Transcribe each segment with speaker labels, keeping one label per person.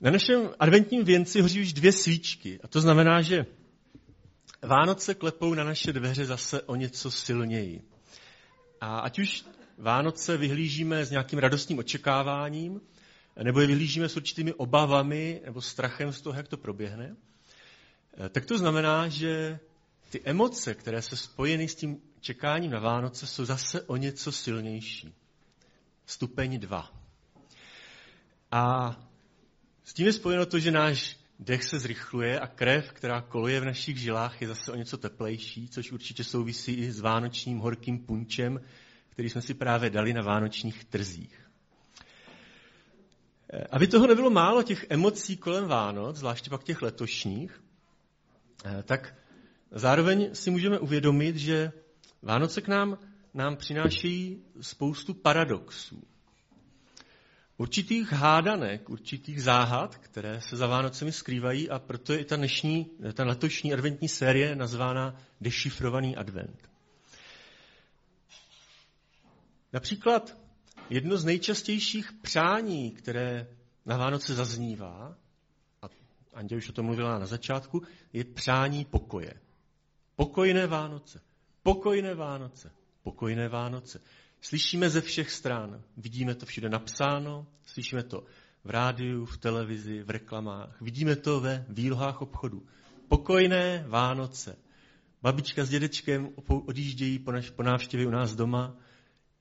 Speaker 1: Na našem adventním věnci hoří už dvě svíčky. A to znamená, že Vánoce klepou na naše dveře zase o něco silněji. A ať už Vánoce vyhlížíme s nějakým radostným očekáváním, nebo je vyhlížíme s určitými obavami nebo strachem z toho, jak to proběhne, tak to znamená, že ty emoce, které se spojeny s tím čekáním na Vánoce, jsou zase o něco silnější. Stupeň 2. A s tím je spojeno to, že náš dech se zrychluje a krev, která koluje v našich žilách, je zase o něco teplejší, což určitě souvisí i s vánočním horkým punčem, který jsme si právě dali na vánočních trzích. Eh, aby toho nebylo málo těch emocí kolem Vánoc, zvláště pak těch letošních, eh, tak zároveň si můžeme uvědomit, že Vánoce k nám, nám přinášejí spoustu paradoxů určitých hádanek, určitých záhad, které se za Vánocemi skrývají a proto je i ta dnešní, ta letošní adventní série nazvána Dešifrovaný advent. Například jedno z nejčastějších přání, které na Vánoce zaznívá, a Andě už o tom mluvila na začátku, je přání pokoje. Pokojné Vánoce. Pokojné Vánoce. Pokojné Vánoce. Slyšíme ze všech stran, vidíme to všude napsáno, slyšíme to v rádiu, v televizi, v reklamách, vidíme to ve výlohách obchodu. Pokojné Vánoce. Babička s dědečkem odjíždějí po, naš, po návštěvě u nás doma.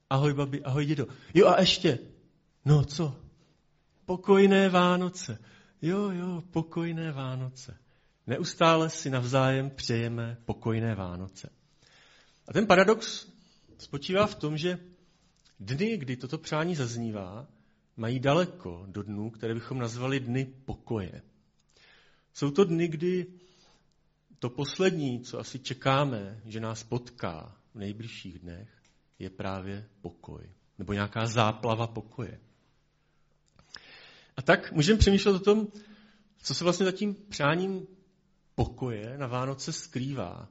Speaker 1: Ahoj babi, ahoj dědo. Jo a ještě, no co? Pokojné Vánoce. Jo, jo, pokojné Vánoce. Neustále si navzájem přejeme pokojné Vánoce. A ten paradox spočívá v tom, že dny, kdy toto přání zaznívá, mají daleko do dnů, které bychom nazvali dny pokoje. Jsou to dny, kdy to poslední, co asi čekáme, že nás potká v nejbližších dnech, je právě pokoj. Nebo nějaká záplava pokoje. A tak můžeme přemýšlet o tom, co se vlastně za tím přáním pokoje na Vánoce skrývá.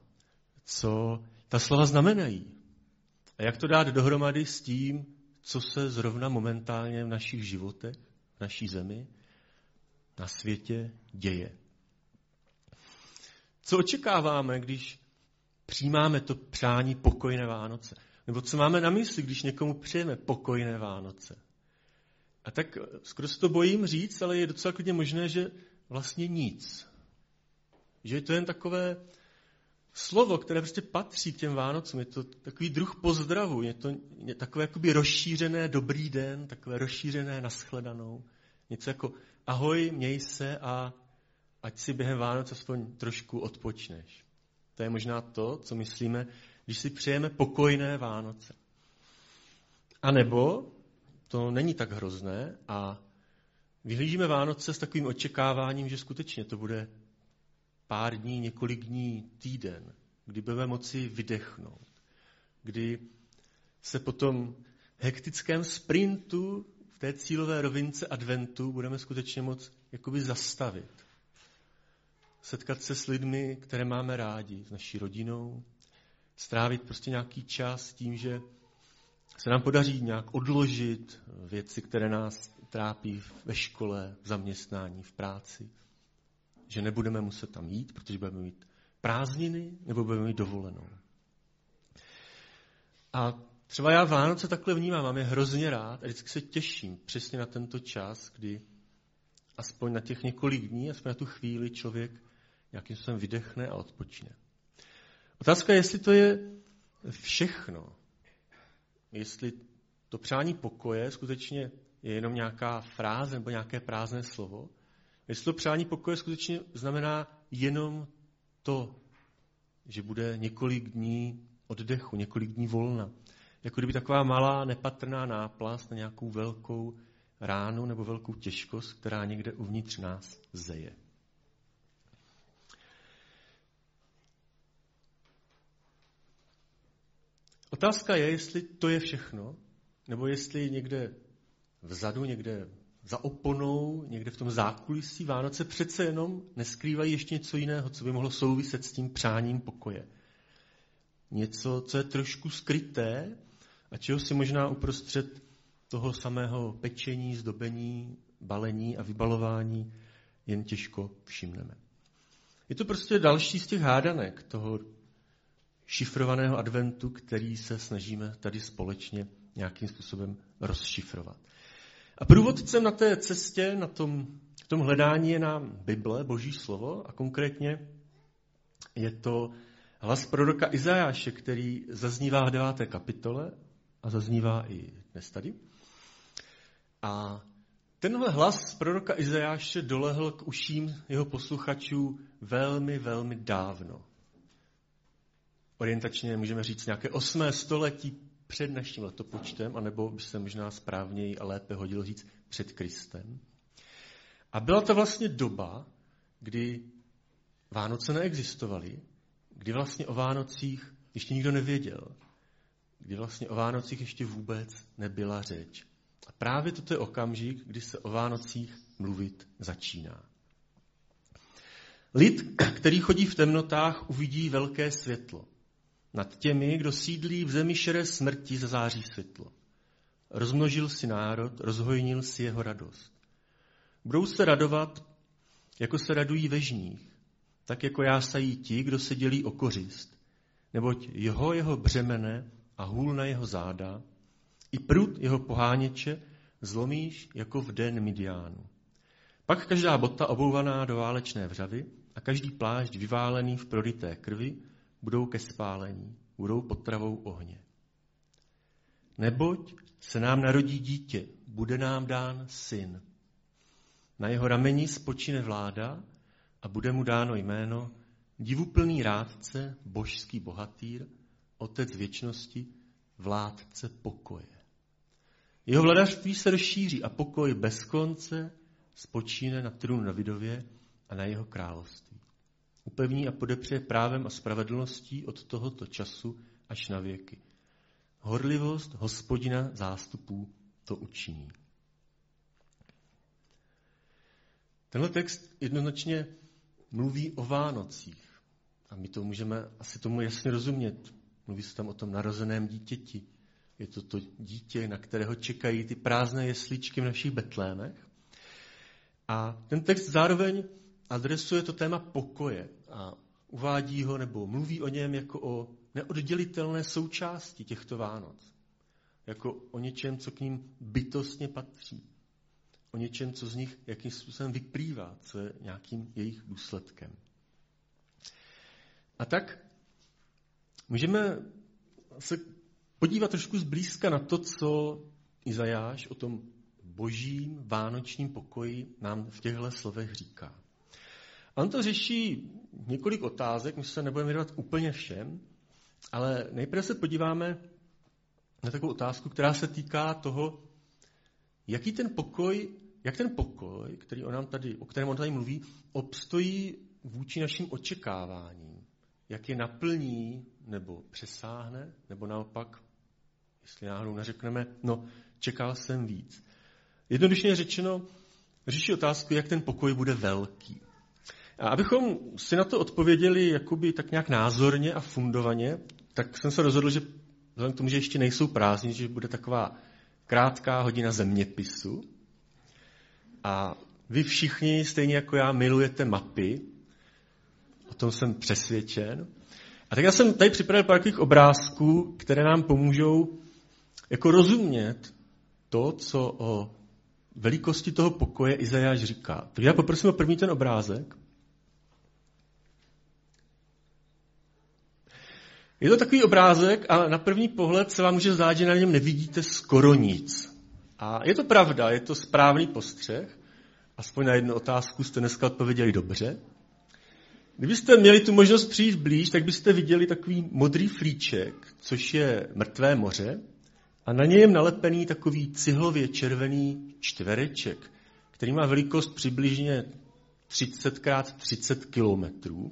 Speaker 1: Co ta slova znamenají. A jak to dát dohromady s tím, co se zrovna momentálně v našich životech, v naší zemi, na světě děje. Co očekáváme, když přijímáme to přání pokojné Vánoce? Nebo co máme na mysli, když někomu přejeme pokojné Vánoce? A tak skoro se to bojím říct, ale je docela klidně možné, že vlastně nic. Že je to jen takové slovo, které prostě patří k těm Vánocům. Je to takový druh pozdravu, je to takové jakoby rozšířené dobrý den, takové rozšířené naschledanou. Něco jako ahoj, měj se a ať si během Vánoc aspoň trošku odpočneš. To je možná to, co myslíme, když si přejeme pokojné Vánoce. A nebo to není tak hrozné a vyhlížíme Vánoce s takovým očekáváním, že skutečně to bude pár dní, několik dní, týden, kdy budeme moci vydechnout, kdy se po tom hektickém sprintu v té cílové rovince adventu budeme skutečně moc jakoby zastavit. Setkat se s lidmi, které máme rádi, s naší rodinou, strávit prostě nějaký čas tím, že se nám podaří nějak odložit věci, které nás trápí ve škole, v zaměstnání, v práci že nebudeme muset tam jít, protože budeme mít prázdniny nebo budeme mít dovolenou. A třeba já Vánoce takhle vnímám, mám je hrozně rád a vždycky se těším přesně na tento čas, kdy aspoň na těch několik dní, aspoň na tu chvíli člověk nějakým způsobem vydechne a odpočne. Otázka je, jestli to je všechno. Jestli to přání pokoje skutečně je jenom nějaká fráze nebo nějaké prázdné slovo, Jestli to přání pokoje skutečně znamená jenom to, že bude několik dní oddechu, několik dní volna. Jako kdyby taková malá nepatrná náplast na nějakou velkou ránu nebo velkou těžkost, která někde uvnitř nás zeje. Otázka je, jestli to je všechno, nebo jestli někde vzadu, někde za oponou, někde v tom zákulisí Vánoce přece jenom neskrývají ještě něco jiného, co by mohlo souviset s tím přáním pokoje. Něco, co je trošku skryté a čeho si možná uprostřed toho samého pečení, zdobení balení a vybalování jen těžko všimneme. Je to prostě další z těch hádanek toho šifrovaného adventu, který se snažíme tady společně nějakým způsobem rozšifrovat. A průvodcem na té cestě, na tom, v tom hledání je nám Bible, Boží slovo a konkrétně je to hlas proroka Izajáše, který zaznívá v deváté kapitole a zaznívá i dnes tady. A tenhle hlas proroka Izajáše dolehl k uším jeho posluchačů velmi, velmi dávno. Orientačně můžeme říct nějaké osmé století před naším letopočtem, anebo by se možná správněji a lépe hodilo říct před Kristem. A byla to vlastně doba, kdy Vánoce neexistovaly, kdy vlastně o Vánocích ještě nikdo nevěděl, kdy vlastně o Vánocích ještě vůbec nebyla řeč. A právě toto je okamžik, kdy se o Vánocích mluvit začíná. Lid, který chodí v temnotách, uvidí velké světlo. Nad těmi, kdo sídlí v zemi šeré smrti, zazáří světlo. Rozmnožil si národ, rozhojnil si jeho radost. Budou se radovat, jako se radují ve žních, tak jako jásají ti, kdo se dělí o kořist. Neboť jeho jeho břemene a hůl na jeho záda, i prut jeho poháněče zlomíš jako v den Midiánu. Pak každá bota obouvaná do válečné vřavy a každý plášť vyválený v prodité krvi budou ke spálení, budou potravou ohně. Neboť se nám narodí dítě, bude nám dán syn. Na jeho rameni spočine vláda a bude mu dáno jméno divuplný rádce, božský bohatýr, otec věčnosti, vládce pokoje. Jeho vladařství se rozšíří a pokoj bez konce spočíne na trůnu Davidově a na jeho království. Upevní a podepře právem a spravedlností od tohoto času až na věky. Horlivost hospodina zástupů to učiní. Tenhle text jednoznačně mluví o Vánocích. A my to můžeme asi tomu jasně rozumět. Mluví se tam o tom narozeném dítěti. Je to to dítě, na kterého čekají ty prázdné jesličky v našich betlémech. A ten text zároveň adresuje to téma pokoje a uvádí ho nebo mluví o něm jako o neoddělitelné součásti těchto Vánoc. Jako o něčem, co k ním bytostně patří. O něčem, co z nich jakým způsobem vyplývá, co je nějakým jejich důsledkem. A tak můžeme se podívat trošku zblízka na to, co Izajáš o tom božím vánočním pokoji nám v těchto slovech říká. On to řeší několik otázek, my se nebudeme věnovat úplně všem, ale nejprve se podíváme na takovou otázku, která se týká toho, jaký ten pokoj, jak ten pokoj, který on nám tady, o kterém on tady mluví, obstojí vůči našim očekáváním. Jak je naplní nebo přesáhne, nebo naopak, jestli náhodou neřekneme, no, čekal jsem víc. Jednoduše řečeno, řeší otázku, jak ten pokoj bude velký. A abychom si na to odpověděli jakoby tak nějak názorně a fundovaně, tak jsem se rozhodl, že vzhledem k tomu, že ještě nejsou prázdniny, že bude taková krátká hodina zeměpisu. A vy všichni, stejně jako já, milujete mapy. O tom jsem přesvědčen. A tak já jsem tady připravil pár takových obrázků, které nám pomůžou jako rozumět to, co o velikosti toho pokoje Izajáš říká. Tak já poprosím o první ten obrázek. Je to takový obrázek a na první pohled se vám může zdát, že na něm nevidíte skoro nic. A je to pravda, je to správný postřeh. Aspoň na jednu otázku jste dneska odpověděli dobře. Kdybyste měli tu možnost přijít blíž, tak byste viděli takový modrý flíček, což je mrtvé moře, a na něj je nalepený takový cihlově červený čtvereček, který má velikost přibližně 30 x 30 kilometrů.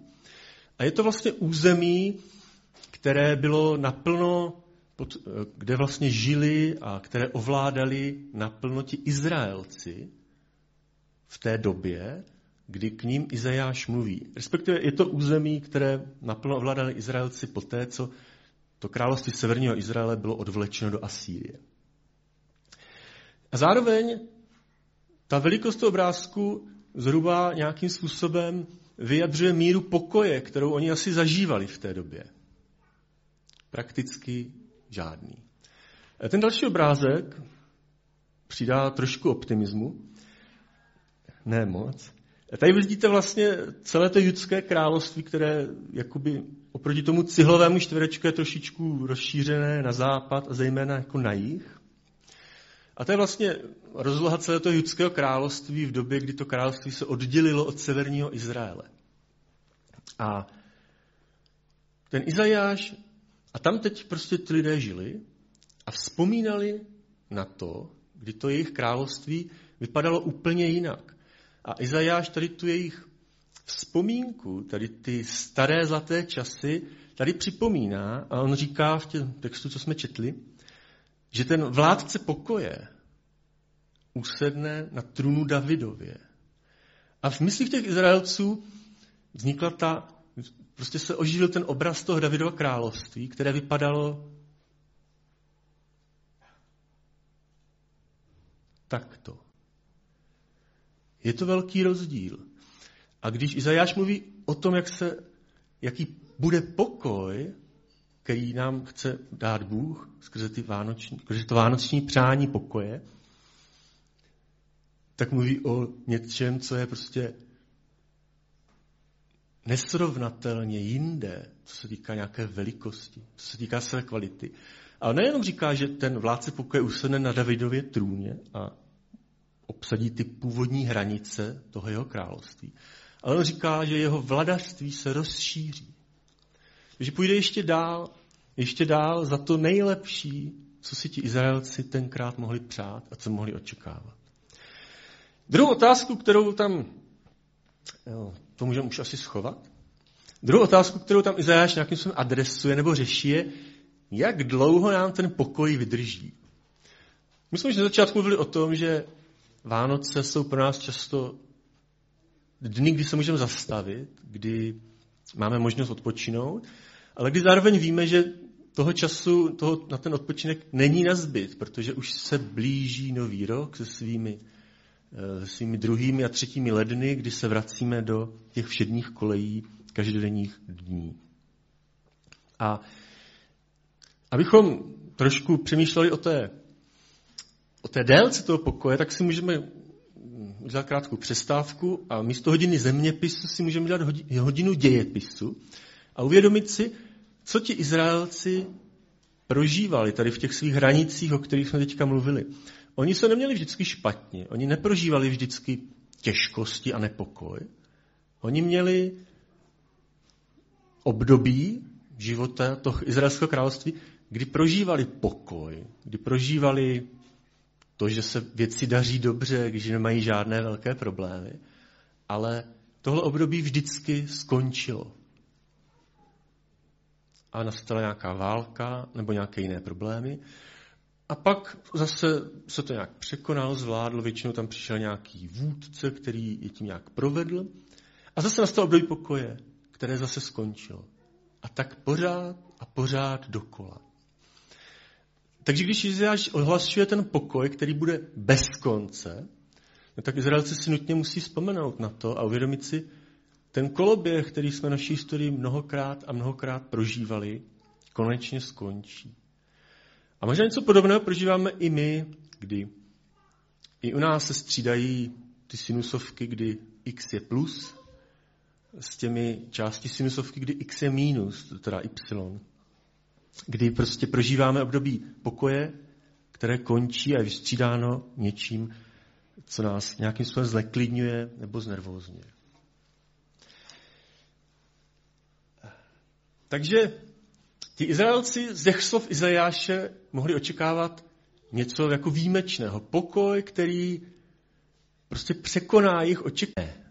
Speaker 1: A je to vlastně území, které bylo naplno, pod, kde vlastně žili a které ovládali naplno ti Izraelci v té době, kdy k ním Izajáš mluví. Respektive je to území, které naplno ovládali Izraelci poté, co to království severního Izraele bylo odvlečeno do Asýrie. A zároveň ta velikost toho obrázku zhruba nějakým způsobem vyjadřuje míru pokoje, kterou oni asi zažívali v té době. Prakticky žádný. Ten další obrázek přidá trošku optimismu. Ne moc. Tady vidíte vlastně celé to judské království, které jakoby oproti tomu cihlovému čtverečku je trošičku rozšířené na západ a zejména jako na jih. A to je vlastně rozloha celého toho judského království v době, kdy to království se oddělilo od severního Izraele. A ten Izajáš, a tam teď prostě ty lidé žili a vzpomínali na to, kdy to jejich království vypadalo úplně jinak. A Izajáš tady tu jejich vzpomínku, tady ty staré zlaté časy, tady připomíná a on říká v těm textu, co jsme četli, že ten vládce pokoje usedne na trůnu Davidově. A v myslích těch Izraelců vznikla ta, prostě se oživil ten obraz toho Davidova království, které vypadalo takto. Je to velký rozdíl. A když Izajáš mluví o tom, jak se, jaký bude pokoj, který nám chce dát Bůh skrze, ty vánoční, skrze to vánoční přání pokoje, tak mluví o něčem, co je prostě nesrovnatelně jinde, co se týká nějaké velikosti, co se týká své kvality. Ale nejenom říká, že ten vládce pokoje usedne na Davidově trůně a obsadí ty původní hranice toho jeho království, ale on říká, že jeho vladařství se rozšíří. Že půjde ještě dál, ještě dál za to nejlepší, co si ti Izraelci tenkrát mohli přát a co mohli očekávat. Druhou otázku, kterou tam, to můžeme už asi schovat, druhou otázku, kterou tam Izajáš nějakým způsobem adresuje nebo řeší, je, jak dlouho nám ten pokoj vydrží. My jsme už na začátku mluvili o tom, že Vánoce jsou pro nás často dny, kdy se můžeme zastavit, kdy máme možnost odpočinout, ale kdy zároveň víme, že toho času toho, na ten odpočinek není na zbyt, protože už se blíží nový rok se svými, svými druhými a třetími ledny, kdy se vracíme do těch všedních kolejí každodenních dní. A abychom trošku přemýšleli o té, o té délce toho pokoje, tak si můžeme udělat krátkou přestávku a místo hodiny zeměpisu si můžeme dělat hodinu dějepisu a uvědomit si, co ti Izraelci prožívali tady v těch svých hranicích, o kterých jsme teďka mluvili. Oni se neměli vždycky špatně, oni neprožívali vždycky těžkosti a nepokoj. Oni měli období života toho izraelského království, kdy prožívali pokoj, kdy prožívali to, že se věci daří dobře, když nemají žádné velké problémy. Ale tohle období vždycky skončilo. A nastala nějaká válka nebo nějaké jiné problémy. A pak zase se to nějak překonalo, zvládlo, většinou tam přišel nějaký vůdce, který je tím nějak provedl. A zase nastalo období pokoje, které zase skončilo. A tak pořád a pořád dokola. Takže když Izajáš ohlašuje ten pokoj, který bude bez konce, no tak Izraelci si nutně musí vzpomenout na to a uvědomit si, ten koloběh, který jsme naší historii mnohokrát a mnohokrát prožívali, konečně skončí. A možná něco podobného prožíváme i my, kdy i u nás se střídají ty sinusovky, kdy x je plus, s těmi části sinusovky, kdy x je minus, teda y kdy prostě prožíváme období pokoje, které končí a je vystřídáno něčím, co nás nějakým způsobem zleklidňuje nebo znervózňuje. Takže ti Izraelci z těch slov Izajáše mohli očekávat něco jako výjimečného. Pokoj, který prostě překoná jejich očekávání.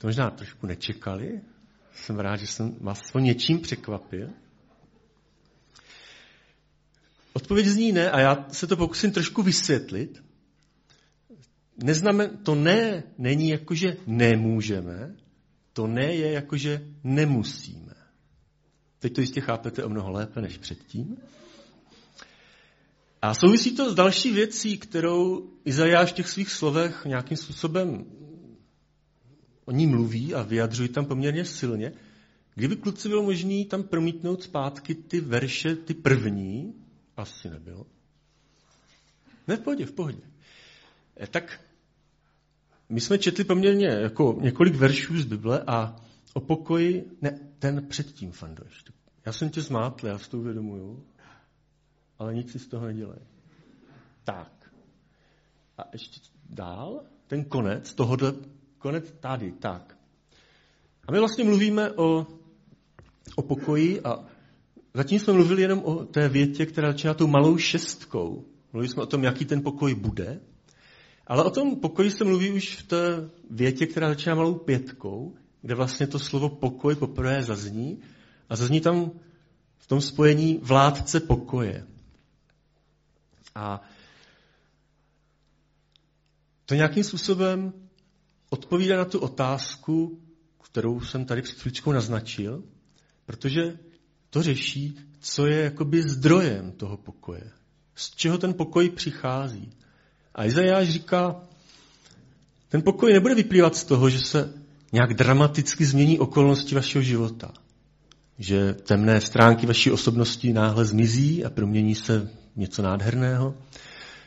Speaker 1: To možná trošku nečekali, jsem rád, že jsem vás o něčím překvapil. Odpověď zní ne a já se to pokusím trošku vysvětlit. Neznamen, to ne není jako, že nemůžeme, to ne je jako, že nemusíme. Teď to jistě chápete o mnoho lépe než předtím. A souvisí to s další věcí, kterou Izajáš v těch svých slovech nějakým způsobem o ní mluví a vyjadřují tam poměrně silně. Kdyby kluci bylo možné tam promítnout zpátky ty verše, ty první, asi nebylo. Ne, v pohodě, v pohodě. Eh, tak my jsme četli poměrně jako několik veršů z Bible a o pokoji, ne, ten předtím, Fando, ještě. Já jsem tě zmátl, já si to uvědomuju, ale nic si z toho nedělej. Tak. A ještě dál, ten konec tohohle, konec tady, tak. A my vlastně mluvíme o, o pokoji a zatím jsme mluvili jenom o té větě, která začíná tou malou šestkou. Mluvili jsme o tom, jaký ten pokoj bude. Ale o tom pokoji se mluví už v té větě, která začíná malou pětkou, kde vlastně to slovo pokoj poprvé zazní a zazní tam v tom spojení vládce pokoje. A to nějakým způsobem odpovídá na tu otázku, kterou jsem tady před chvíličkou naznačil, protože to řeší, co je jakoby zdrojem toho pokoje. Z čeho ten pokoj přichází. A Izajáš říká, ten pokoj nebude vyplývat z toho, že se nějak dramaticky změní okolnosti vašeho života. Že temné stránky vaší osobnosti náhle zmizí a promění se něco nádherného.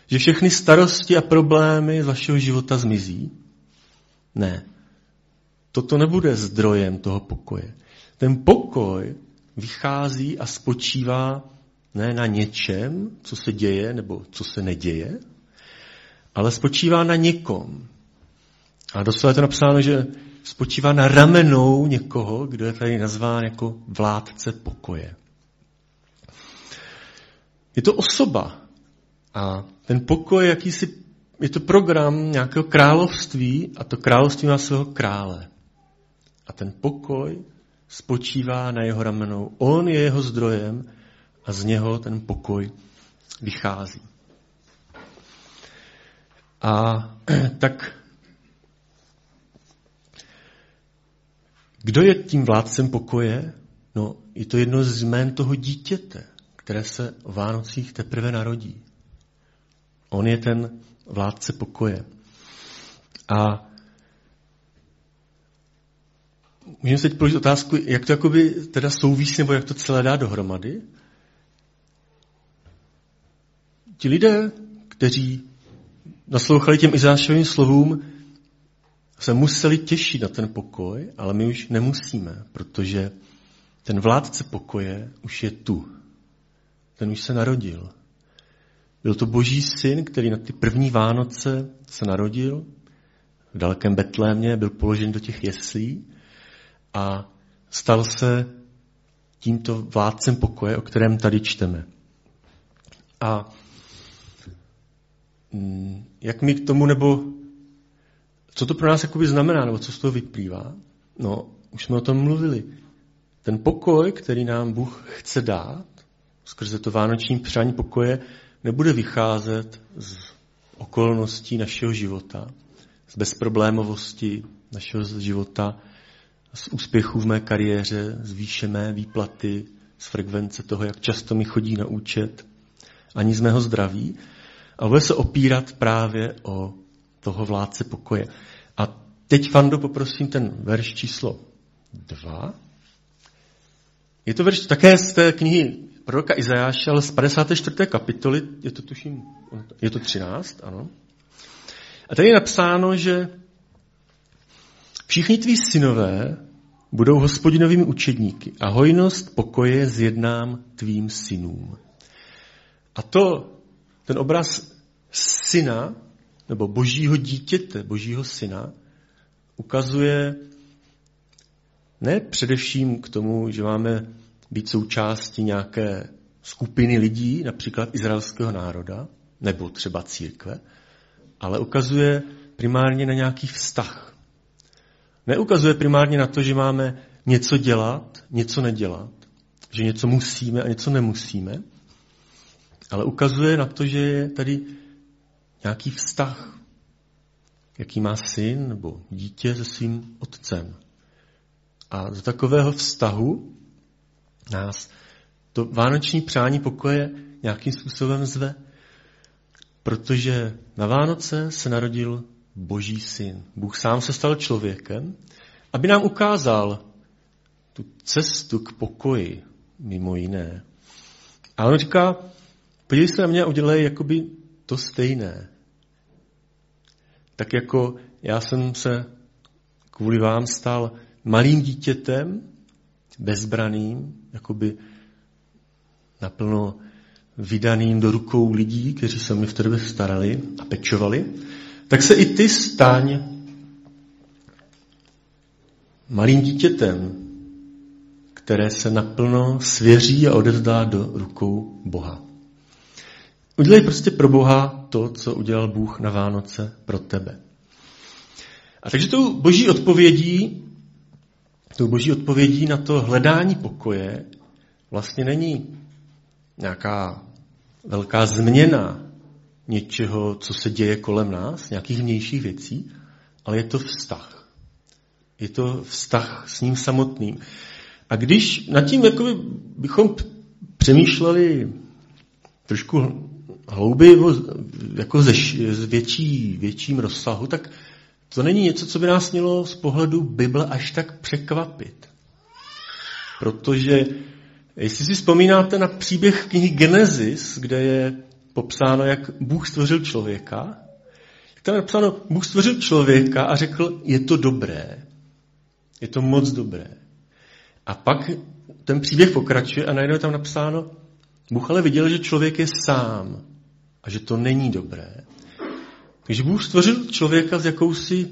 Speaker 1: Že všechny starosti a problémy z vašeho života zmizí. Ne. Toto nebude zdrojem toho pokoje. Ten pokoj vychází a spočívá ne na něčem, co se děje nebo co se neděje, ale spočívá na někom. A doslova je to napsáno, že spočívá na ramenou někoho, kdo je tady nazván jako vládce pokoje. Je to osoba. A ten pokoj, jakýsi, je to program nějakého království a to království má svého krále. A ten pokoj spočívá na jeho ramenou. On je jeho zdrojem a z něho ten pokoj vychází. A tak kdo je tím vládcem pokoje? No, je to jedno z jmén toho dítěte, které se o Vánocích teprve narodí. On je ten vládce pokoje. A můžeme se teď položit otázku, jak to jakoby teda souvisí, nebo jak to celé dá dohromady. Ti lidé, kteří naslouchali těm Izášovým slovům, se museli těšit na ten pokoj, ale my už nemusíme, protože ten vládce pokoje už je tu. Ten už se narodil. Byl to boží syn, který na ty první Vánoce se narodil v dalekém Betlémě, byl položen do těch jeslí a stal se tímto vládcem pokoje, o kterém tady čteme. A jak mi k tomu, nebo co to pro nás jakoby znamená, nebo co z toho vyplývá? No, už jsme o tom mluvili. Ten pokoj, který nám Bůh chce dát, skrze to vánoční přání pokoje, nebude vycházet z okolností našeho života, z bezproblémovosti našeho života, z úspěchů v mé kariéře, z výše mé výplaty, z frekvence toho, jak často mi chodí na účet, ani z mého zdraví, ale bude se opírat právě o toho vládce pokoje. A teď, Fando, poprosím ten verš číslo dva. Je to verš také z té knihy proroka Izajáše, ale z 54. kapitoly, je to tuším, je to 13, ano. A tady je napsáno, že všichni tví synové budou hospodinovými učedníky a hojnost pokoje zjednám tvým synům. A to, ten obraz syna, nebo božího dítěte, božího syna, ukazuje ne především k tomu, že máme být součástí nějaké skupiny lidí, například izraelského národa, nebo třeba církve, ale ukazuje primárně na nějaký vztah. Neukazuje primárně na to, že máme něco dělat, něco nedělat, že něco musíme a něco nemusíme, ale ukazuje na to, že je tady nějaký vztah, jaký má syn nebo dítě se svým otcem. A z takového vztahu nás to vánoční přání pokoje nějakým způsobem zve. Protože na Vánoce se narodil Boží syn. Bůh sám se stal člověkem, aby nám ukázal tu cestu k pokoji, mimo jiné. A on říká, podívej se na mě a udělej jakoby to stejné. Tak jako já jsem se kvůli vám stal malým dítětem, bezbraným, jakoby naplno vydaným do rukou lidí, kteří se mi v té době starali a pečovali, tak se i ty staň malým dítětem, které se naplno svěří a odevzdá do rukou Boha. Udělej prostě pro Boha to, co udělal Bůh na Vánoce pro tebe. A takže tou boží odpovědí, tou boží odpovědí na to hledání pokoje vlastně není nějaká velká změna něčeho, co se děje kolem nás, nějakých vnějších věcí, ale je to vztah. Je to vztah s ním samotným. A když nad tím jakoby, bychom přemýšleli trošku hlouběji, jako ze, z větší, větším rozsahu, tak to není něco, co by nás mělo z pohledu Bible až tak překvapit. Protože jestli si vzpomínáte na příběh knihy Genesis, kde je popsáno, jak Bůh stvořil člověka, tam je napsáno, Bůh stvořil člověka a řekl, je to dobré. Je to moc dobré. A pak ten příběh pokračuje a najednou je tam napsáno, Bůh ale viděl, že člověk je sám a že to není dobré. Takže Bůh stvořil člověka s jakousi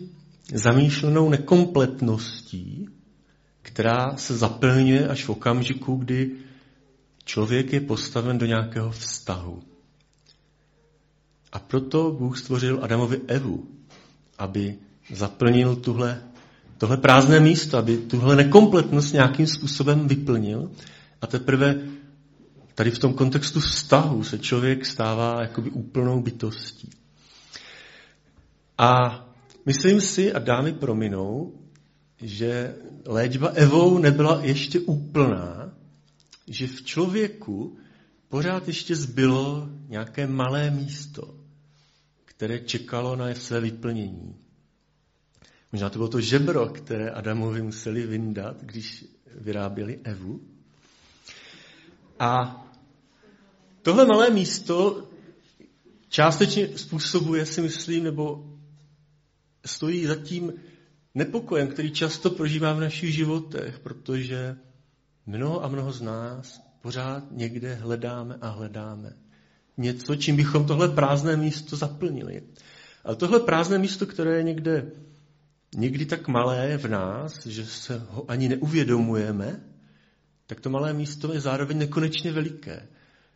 Speaker 1: zamýšlenou nekompletností, která se zaplňuje až v okamžiku, kdy člověk je postaven do nějakého vztahu. A proto Bůh stvořil Adamovi Evu, aby zaplnil tuhle, tohle prázdné místo, aby tuhle nekompletnost nějakým způsobem vyplnil. A teprve tady v tom kontextu vztahu se člověk stává jakoby úplnou bytostí. A myslím si, a dámy prominou, že léčba Evou nebyla ještě úplná, že v člověku pořád ještě zbylo nějaké malé místo, které čekalo na své vyplnění. Možná to bylo to žebro, které Adamovi museli vyndat, když vyráběli Evu. A tohle malé místo částečně způsobuje, si myslím, nebo stojí za tím nepokojem, který často prožívá v našich životech, protože mnoho a mnoho z nás pořád někde hledáme a hledáme něco, čím bychom tohle prázdné místo zaplnili. Ale tohle prázdné místo, které je někde někdy tak malé v nás, že se ho ani neuvědomujeme, tak to malé místo je zároveň nekonečně veliké.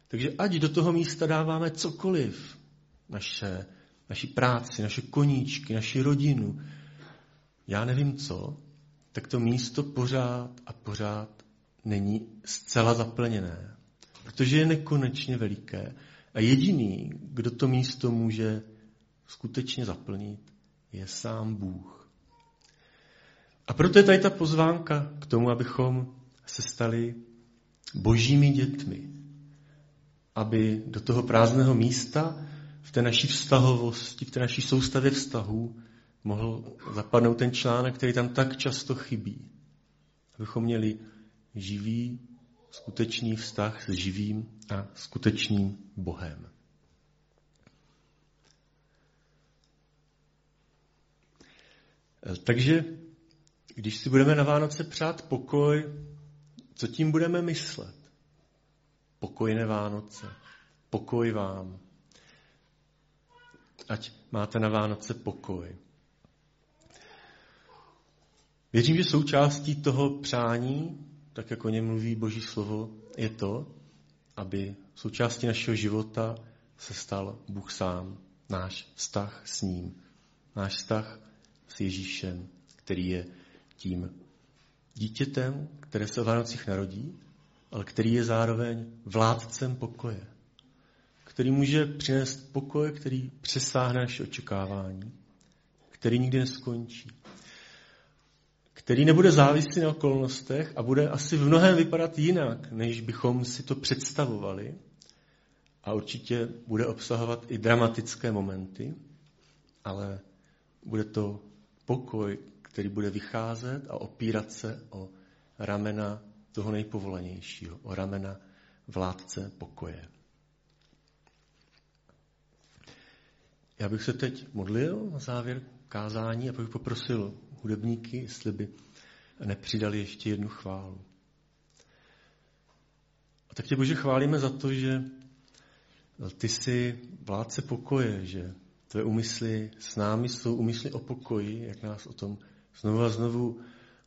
Speaker 1: Takže ať do toho místa dáváme cokoliv, naše naši práci, naše koníčky, naši rodinu, já nevím co, tak to místo pořád a pořád není zcela zaplněné. Protože je nekonečně veliké. A jediný, kdo to místo může skutečně zaplnit, je sám Bůh. A proto je tady ta pozvánka k tomu, abychom se stali božími dětmi. Aby do toho prázdného místa v té naší vztahovosti, v té naší soustavě vztahů mohl zapadnout ten článek, který tam tak často chybí. Abychom měli živý, skutečný vztah s živým a skutečným Bohem. Takže, když si budeme na Vánoce přát pokoj, co tím budeme myslet? Pokojné Vánoce. Pokoj vám ať máte na Vánoce pokoj. Věřím, že součástí toho přání, tak jako o něm mluví Boží slovo, je to, aby součástí našeho života se stal Bůh sám, náš vztah s ním, náš vztah s Ježíšem, který je tím dítětem, které se o Vánocích narodí, ale který je zároveň vládcem pokoje který může přinést pokoj, který přesáhne naše očekávání, který nikdy neskončí, který nebude závislý na okolnostech a bude asi v mnohem vypadat jinak, než bychom si to představovali, a určitě bude obsahovat i dramatické momenty, ale bude to pokoj, který bude vycházet a opírat se o ramena toho nejpovolenějšího, o ramena vládce pokoje. Já bych se teď modlil na závěr kázání a bych poprosil hudebníky, jestli by nepřidali ještě jednu chválu. A tak tě Bože chválíme za to, že ty jsi vládce pokoje, že tvé úmysly s námi jsou úmysly o pokoji, jak nás o tom znovu a znovu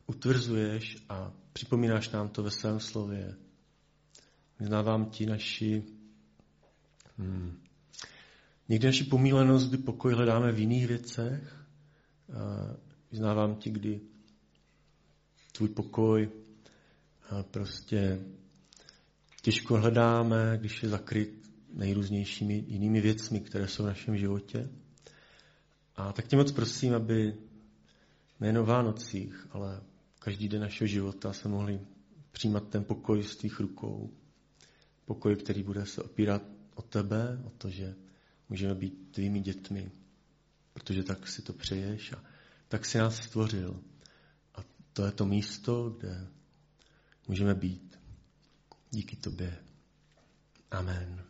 Speaker 1: utvrzuješ a připomínáš nám to ve svém slově. Vyznávám ti naši, hmm, někdy naši pomílenost, kdy pokoj hledáme v jiných věcech. Vyznávám ti, kdy tvůj pokoj prostě těžko hledáme, když je zakryt nejrůznějšími jinými věcmi, které jsou v našem životě. A tak tě moc prosím, aby nejen o Vánocích, ale každý den našeho života se mohli přijímat ten pokoj z tvých rukou. Pokoj, který bude se opírat o tebe, o to, že můžeme být tvými dětmi, protože tak si to přeješ a tak si nás stvořil. A to je to místo, kde můžeme být. Díky tobě. Amen.